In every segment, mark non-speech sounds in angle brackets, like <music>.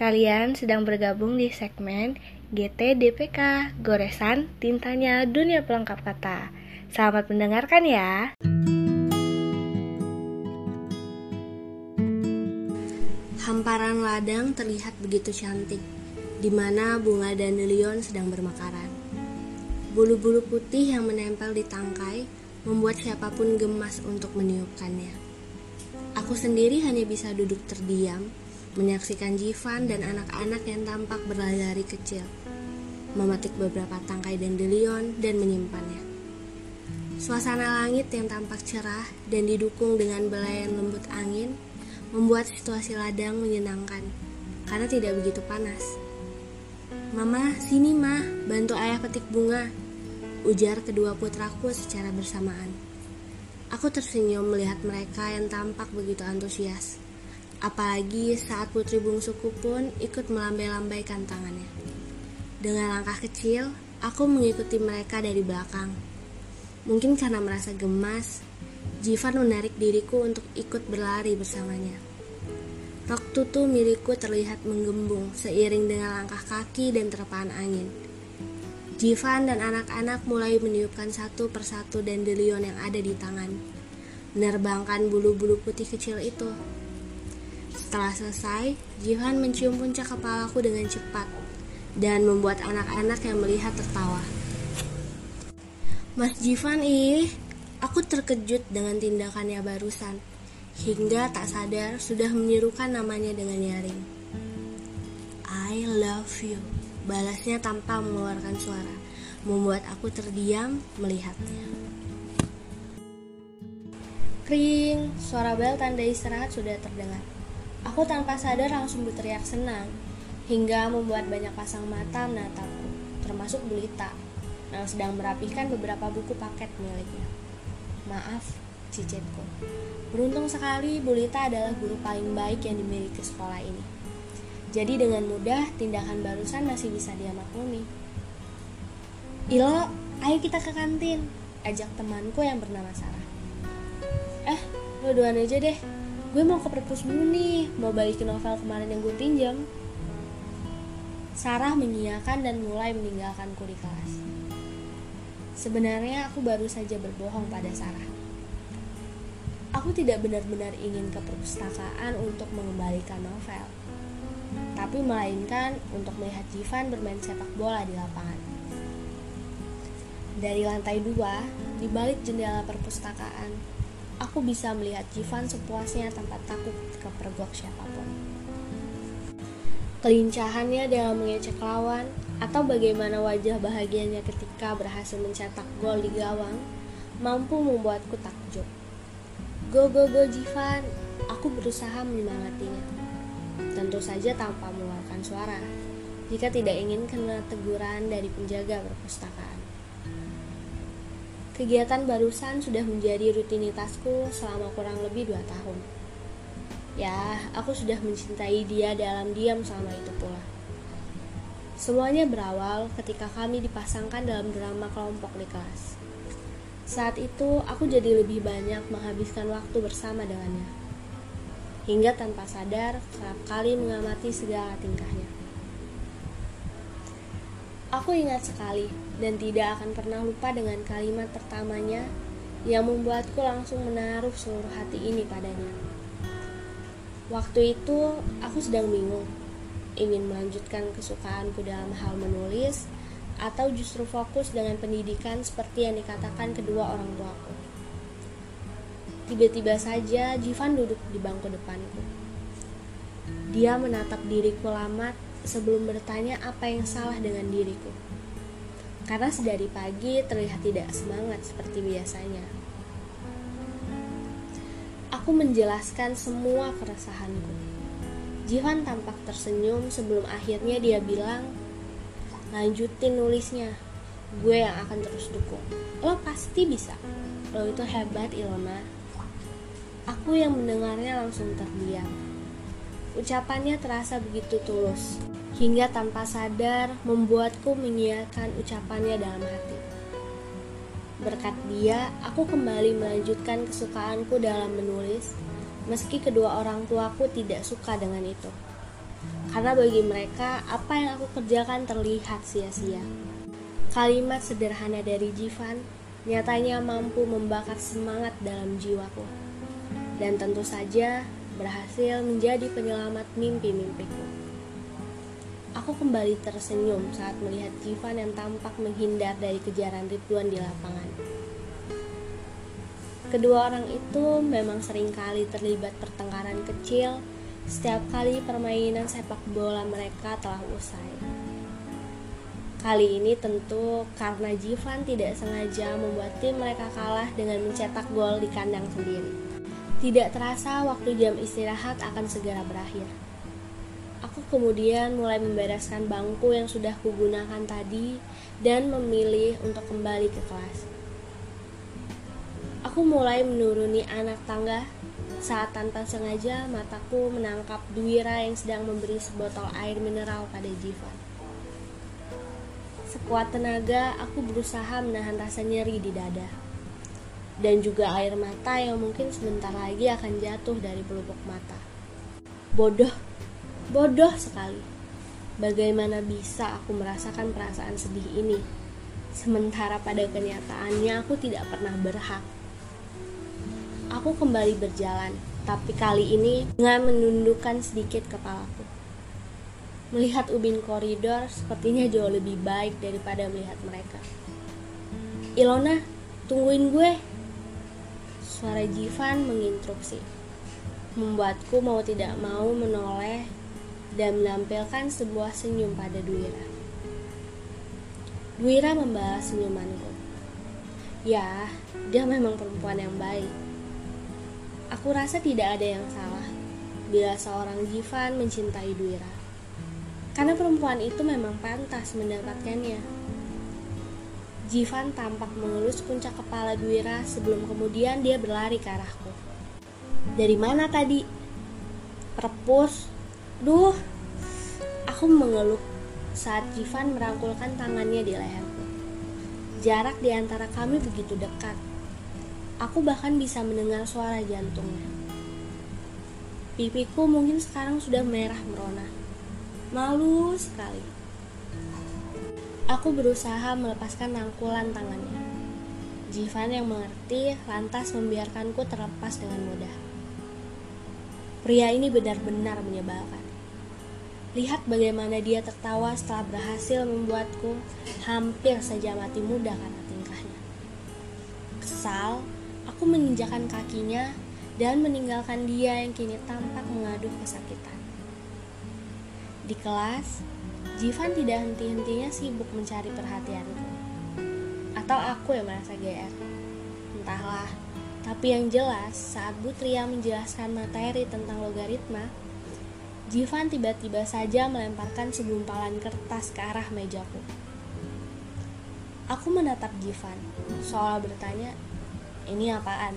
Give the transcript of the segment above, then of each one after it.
Kalian sedang bergabung di segmen GTDPK, Goresan Tintanya Dunia Pelengkap Kata. Selamat mendengarkan ya. Hamparan ladang terlihat begitu cantik, di mana bunga dandelion sedang bermekaran. Bulu-bulu putih yang menempel di tangkai membuat siapa pun gemas untuk meniupkannya. Aku sendiri hanya bisa duduk terdiam menyaksikan Jivan dan anak-anak yang tampak berlari kecil, memetik beberapa tangkai dandelion dan menyimpannya. Suasana langit yang tampak cerah dan didukung dengan belayan lembut angin membuat situasi ladang menyenangkan karena tidak begitu panas. Mama, sini mah, bantu ayah petik bunga, ujar kedua putraku secara bersamaan. Aku tersenyum melihat mereka yang tampak begitu antusias. Apalagi saat putri bungsuku pun ikut melambai-lambaikan tangannya. Dengan langkah kecil, aku mengikuti mereka dari belakang. Mungkin karena merasa gemas, Jivan menarik diriku untuk ikut berlari bersamanya. Rok tutu milikku terlihat menggembung seiring dengan langkah kaki dan terpaan angin. Jivan dan anak-anak mulai meniupkan satu persatu dandelion yang ada di tangan, menerbangkan bulu-bulu putih kecil itu. Setelah selesai, Jihan mencium puncak kepalaku dengan cepat dan membuat anak-anak yang melihat tertawa. Mas Jivan ih, aku terkejut dengan tindakannya barusan, hingga tak sadar sudah menyerukan namanya dengan nyaring. I love you, balasnya tanpa mengeluarkan suara, membuat aku terdiam melihatnya. Kring, suara bel tanda istirahat sudah terdengar. Aku tanpa sadar langsung berteriak senang, hingga membuat banyak pasang mata menatapku, termasuk Bulita, yang sedang merapikan beberapa buku paket miliknya. Maaf, cicitku. Beruntung sekali Bulita adalah guru paling baik yang dimiliki sekolah ini. Jadi dengan mudah tindakan barusan masih bisa dia maklumi. Ilo, ayo kita ke kantin, ajak temanku yang bernama Sarah. Eh, lo duluan aja deh, gue mau ke perpus dulu nih mau balikin novel kemarin yang gue pinjam. Sarah mengiyakan dan mulai meninggalkanku di kelas. Sebenarnya aku baru saja berbohong pada Sarah. Aku tidak benar-benar ingin ke perpustakaan untuk mengembalikan novel Tapi melainkan untuk melihat Jivan bermain sepak bola di lapangan. Dari lantai dua, di balik jendela perpustakaan, aku bisa melihat Jivan sepuasnya tanpa takut kepergok siapa pun. Kelincahannya dalam mengecek lawan, atau bagaimana wajah bahagianya ketika berhasil mencetak gol di gawang, mampu membuatku takjub. Go go go Jivan, aku berusaha menyemangatinya. Tentu saja tanpa mengeluarkan suara, jika tidak ingin kena teguran dari penjaga perpustakaan. Kegiatan barusan sudah menjadi rutinitasku selama kurang lebih dua tahun. Ya, aku sudah mencintai dia dalam diam selama itu pula. Semuanya berawal ketika kami dipasangkan dalam drama kelompok di kelas. Saat itu, aku jadi lebih banyak menghabiskan waktu bersama dengannya. Hingga tanpa sadar, kerap kali mengamati segala tingkahnya. Aku ingat sekali dan tidak akan pernah lupa dengan kalimat pertamanya yang membuatku langsung menaruh seluruh hati ini padanya. Waktu itu aku sedang bingung, ingin melanjutkan kesukaanku dalam hal menulis atau justru fokus dengan pendidikan seperti yang dikatakan kedua orang tuaku. Tiba-tiba saja Jivan duduk di bangku depanku. Dia menatap diriku lama sebelum bertanya apa yang salah dengan diriku. Karena sedari pagi terlihat tidak semangat seperti biasanya. Aku menjelaskan semua keresahanku. Jihan tampak tersenyum sebelum akhirnya dia bilang, lanjutin nulisnya, gue yang akan terus dukung. Lo pasti bisa, lo itu hebat Ilona. Aku yang mendengarnya langsung terdiam. Ucapannya terasa begitu tulus hingga tanpa sadar membuatku menyiarkan ucapannya dalam hati. Berkat dia, aku kembali melanjutkan kesukaanku dalam menulis, meski kedua orang tuaku tidak suka dengan itu. karena bagi mereka apa yang aku kerjakan terlihat sia-sia. Kalimat sederhana dari Jivan nyatanya mampu membakar semangat dalam jiwaku. Dan tentu saja berhasil menjadi penyelamat mimpi-mimpiku. Aku kembali tersenyum saat melihat Jivan yang tampak menghindar dari kejaran Ridwan di lapangan. Kedua orang itu memang sering kali terlibat pertengkaran kecil setiap kali permainan sepak bola mereka telah usai. Kali ini tentu karena Jivan tidak sengaja membuat tim mereka kalah dengan mencetak gol di kandang sendiri. Tidak terasa waktu jam istirahat akan segera berakhir. Kemudian mulai membereskan bangku yang sudah kugunakan tadi dan memilih untuk kembali ke kelas. Aku mulai menuruni anak tangga saat tanpa sengaja mataku menangkap Dwira yang sedang memberi sebotol air mineral pada Jivan. Sekuat tenaga, aku berusaha menahan rasa nyeri di dada. Dan juga air mata yang mungkin sebentar lagi akan jatuh dari pelupuk mata. Bodoh, bodoh sekali. Bagaimana bisa aku merasakan perasaan sedih ini? Sementara pada kenyataannya aku tidak pernah berhak Aku kembali berjalan, tapi kali ini dengan menundukkan sedikit kepalaku. Melihat ubin koridor sepertinya jauh lebih baik daripada melihat mereka. Ilona, tungguin gue. Suara Jivan menginstruksi. Membuatku mau tidak mau menoleh dan menampilkan sebuah senyum pada Dwira. Dwira membalas senyumanku. Ya, dia memang perempuan yang baik Aku rasa tidak ada yang salah bila seorang Jivan mencintai Dwira. Karena perempuan itu memang pantas mendapatkannya. Jivan tampak mengelus puncak kepala Dwira sebelum kemudian dia berlari ke arahku. Dari mana tadi? Perpus. Duh. Aku mengeluh saat Jivan merangkulkan tangannya di leherku. Jarak di antara kami begitu dekat Aku bahkan bisa mendengar suara jantungnya. Pipiku mungkin sekarang sudah merah merona. Malu sekali. Aku berusaha melepaskan rangkulan tangannya. Jivan yang mengerti lantas membiarkanku terlepas dengan mudah. Pria ini benar-benar menyebalkan. Lihat bagaimana dia tertawa setelah berhasil membuatku hampir saja mati muda karena tingkahnya. Kesal, Aku menginjakan kakinya dan meninggalkan dia yang kini tampak mengaduh kesakitan. Di kelas, Jivan tidak henti-hentinya sibuk mencari perhatianku. Atau aku yang merasa GR. Entahlah, tapi yang jelas saat Bu Tria menjelaskan materi tentang logaritma, Jivan tiba-tiba saja melemparkan segumpalan kertas ke arah mejaku. Aku menatap Jivan, seolah bertanya, ini apaan?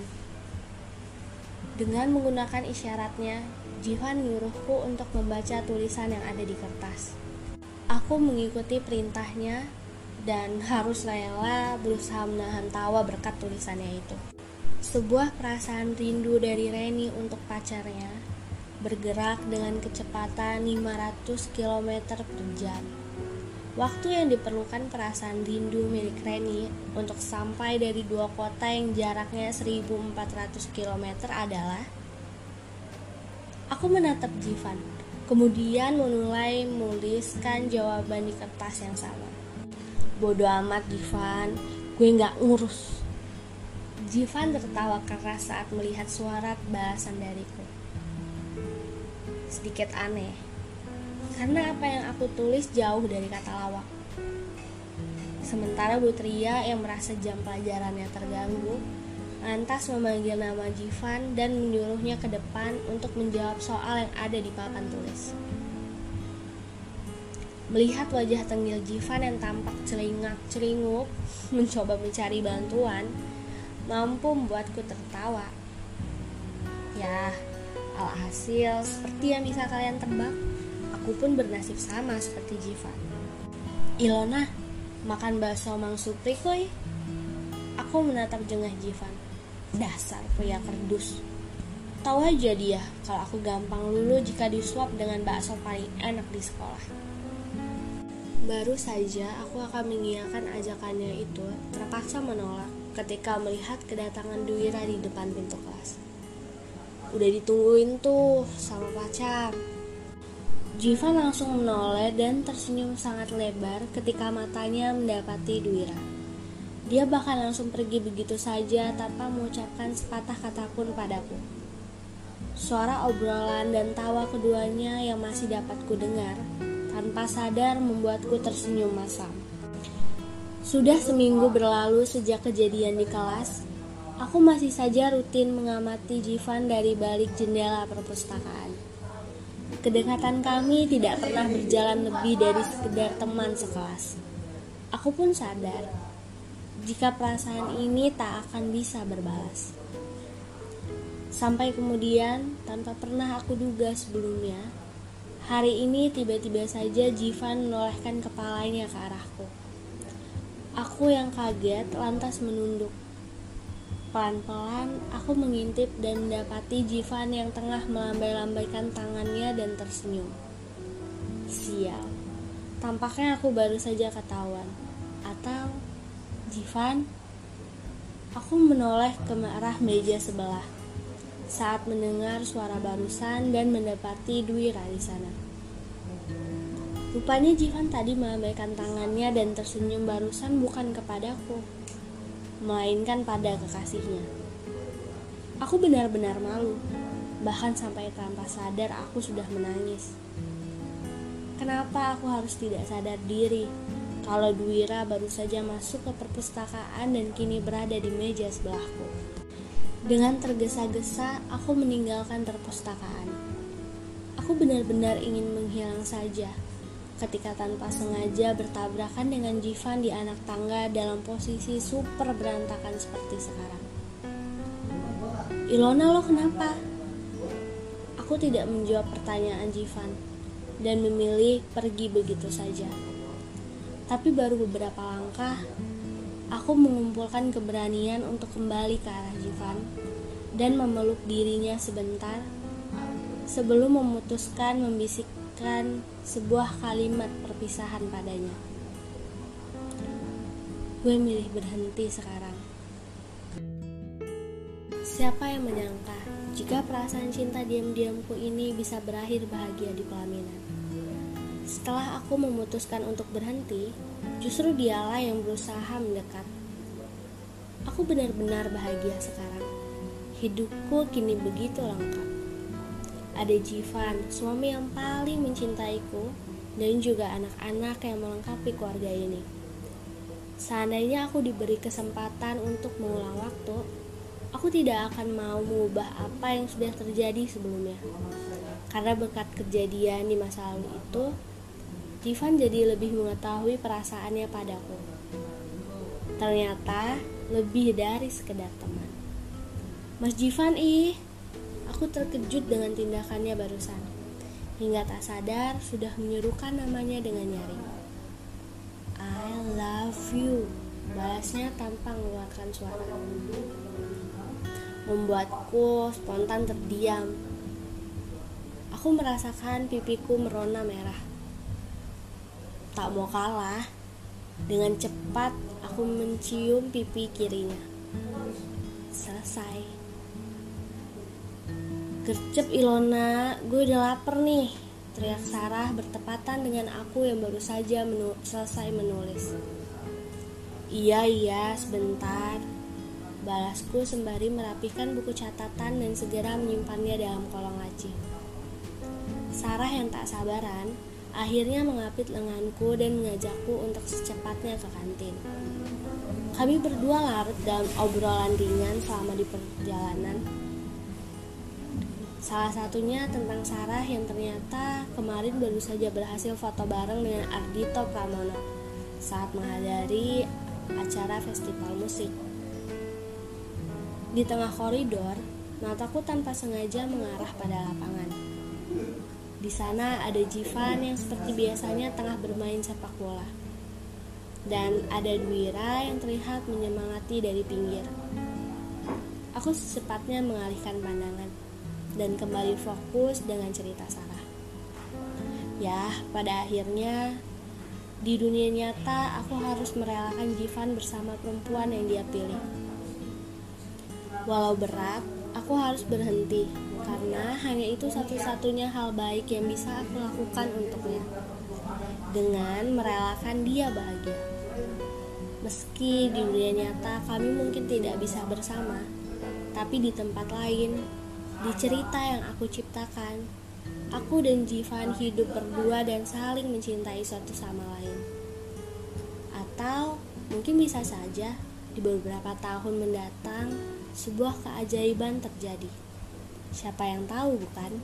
Dengan menggunakan isyaratnya, Jihan menyuruhku untuk membaca tulisan yang ada di kertas. Aku mengikuti perintahnya dan harus rela berusaha menahan tawa berkat tulisannya itu. Sebuah perasaan rindu dari Reni untuk pacarnya bergerak dengan kecepatan 500 km per jam. Waktu yang diperlukan perasaan rindu milik Reni untuk sampai dari dua kota yang jaraknya 1400 km adalah Aku menatap Jivan, kemudian memulai menuliskan jawaban di kertas yang sama. Bodoh amat Jivan, gue nggak ngurus. Jivan tertawa keras saat melihat suara balasan dariku. Sedikit aneh, karena apa yang aku tulis jauh dari kata lawak. Sementara Butria yang merasa jam pelajarannya terganggu, lantas memanggil nama Jivan dan menyuruhnya ke depan untuk menjawab soal yang ada di papan tulis. Melihat wajah tengil Jivan yang tampak celingak-celinguk <laughs> mencoba mencari bantuan, mampu membuatku tertawa. Ya, alhasil seperti yang bisa kalian tebak, Aku pun bernasib sama seperti Jivan. Ilona, makan bakso Mang Supri koi. Aku menatap jengah Jivan. Dasar pria kerdus. Tahu aja dia kalau aku gampang lulu jika disuap dengan bakso paling enak di sekolah. Baru saja aku akan mengiyakan ajakannya itu, terpaksa menolak ketika melihat kedatangan Duira di depan pintu kelas. Udah ditungguin tuh sama pacar. Jiva langsung menoleh dan tersenyum sangat lebar ketika matanya mendapati Duira. Dia bahkan langsung pergi begitu saja tanpa mengucapkan sepatah kata pun padaku. Suara obrolan dan tawa keduanya yang masih dapat ku dengar tanpa sadar membuatku tersenyum masam. Sudah seminggu berlalu sejak kejadian di kelas, aku masih saja rutin mengamati Jivan dari balik jendela perpustakaan. Kedekatan kami tidak pernah berjalan lebih dari sekedar teman sekelas. Aku pun sadar jika perasaan ini tak akan bisa berbalas. Sampai kemudian, tanpa pernah aku duga sebelumnya, hari ini tiba-tiba saja Jivan menolehkan kepalanya ke arahku. Aku yang kaget lantas menunduk. Pelan-pelan aku mengintip dan mendapati Jivan yang tengah melambai-lambaikan tangannya dan tersenyum. Sial, tampaknya aku baru saja ketahuan. Atau Jivan, aku menoleh ke arah meja sebelah saat mendengar suara barusan dan mendapati Dwi di sana. Rupanya Jivan tadi melambaikan tangannya dan tersenyum barusan bukan kepadaku, melainkan pada kekasihnya. Aku benar-benar malu, bahkan sampai tanpa sadar aku sudah menangis. Kenapa aku harus tidak sadar diri kalau Dwira baru saja masuk ke perpustakaan dan kini berada di meja sebelahku. Dengan tergesa-gesa, aku meninggalkan perpustakaan. Aku benar-benar ingin menghilang saja ketika tanpa sengaja bertabrakan dengan Jivan di anak tangga dalam posisi super berantakan seperti sekarang. Ilona lo kenapa? Aku tidak menjawab pertanyaan Jivan dan memilih pergi begitu saja. Tapi baru beberapa langkah, aku mengumpulkan keberanian untuk kembali ke arah Jivan dan memeluk dirinya sebentar sebelum memutuskan membisikkan sebuah kalimat perpisahan padanya. Gue milih berhenti sekarang. Siapa yang menyangka jika perasaan cinta diam-diamku ini bisa berakhir bahagia di pelaminan? Setelah aku memutuskan untuk berhenti, justru dialah yang berusaha mendekat. Aku benar-benar bahagia sekarang. Hidupku kini begitu lengkap. Ada Jivan, suami yang paling mencintaiku, dan juga anak-anak yang melengkapi keluarga ini. Seandainya aku diberi kesempatan untuk mengulang waktu, aku tidak akan mau mengubah apa yang sudah terjadi sebelumnya. Karena berkat kejadian di masa lalu itu, Jivan jadi lebih mengetahui perasaannya padaku. Ternyata lebih dari sekedar teman. Mas Jivan ih, aku terkejut dengan tindakannya barusan. Hingga tak sadar sudah menyuruhkan namanya dengan nyaring. I love you, balasnya tanpa mengeluarkan suara. Membuatku spontan terdiam. Aku merasakan pipiku merona merah Tak mau kalah, dengan cepat aku mencium pipi kirinya. Selesai. Gercep Ilona, gue udah lapar nih. Teriak Sarah bertepatan dengan aku yang baru saja menu selesai menulis. Iya, iya, sebentar. Balasku sembari merapikan buku catatan dan segera menyimpannya dalam kolong laci. Sarah yang tak sabaran akhirnya mengapit lenganku dan mengajakku untuk secepatnya ke kantin. Kami berdua larut dalam obrolan ringan selama di perjalanan. Salah satunya tentang Sarah yang ternyata kemarin baru saja berhasil foto bareng dengan Ardito Pramono saat menghadiri acara festival musik. Di tengah koridor, mataku tanpa sengaja mengarah pada lapangan. Di sana ada Jivan yang seperti biasanya tengah bermain sepak bola. Dan ada Dwira yang terlihat menyemangati dari pinggir. Aku secepatnya mengalihkan pandangan. Dan kembali fokus dengan cerita Sarah. Ya, pada akhirnya di dunia nyata aku harus merelakan Jivan bersama perempuan yang dia pilih. Walau berat, aku harus berhenti karena hanya itu satu-satunya hal baik yang bisa aku lakukan untuknya. Dengan merelakan dia bahagia. Meski di dunia nyata kami mungkin tidak bisa bersama, tapi di tempat lain, di cerita yang aku ciptakan, aku dan Jivan hidup berdua dan saling mencintai satu sama lain. Atau mungkin bisa saja di beberapa tahun mendatang sebuah keajaiban terjadi. Siapa yang tahu, bukan?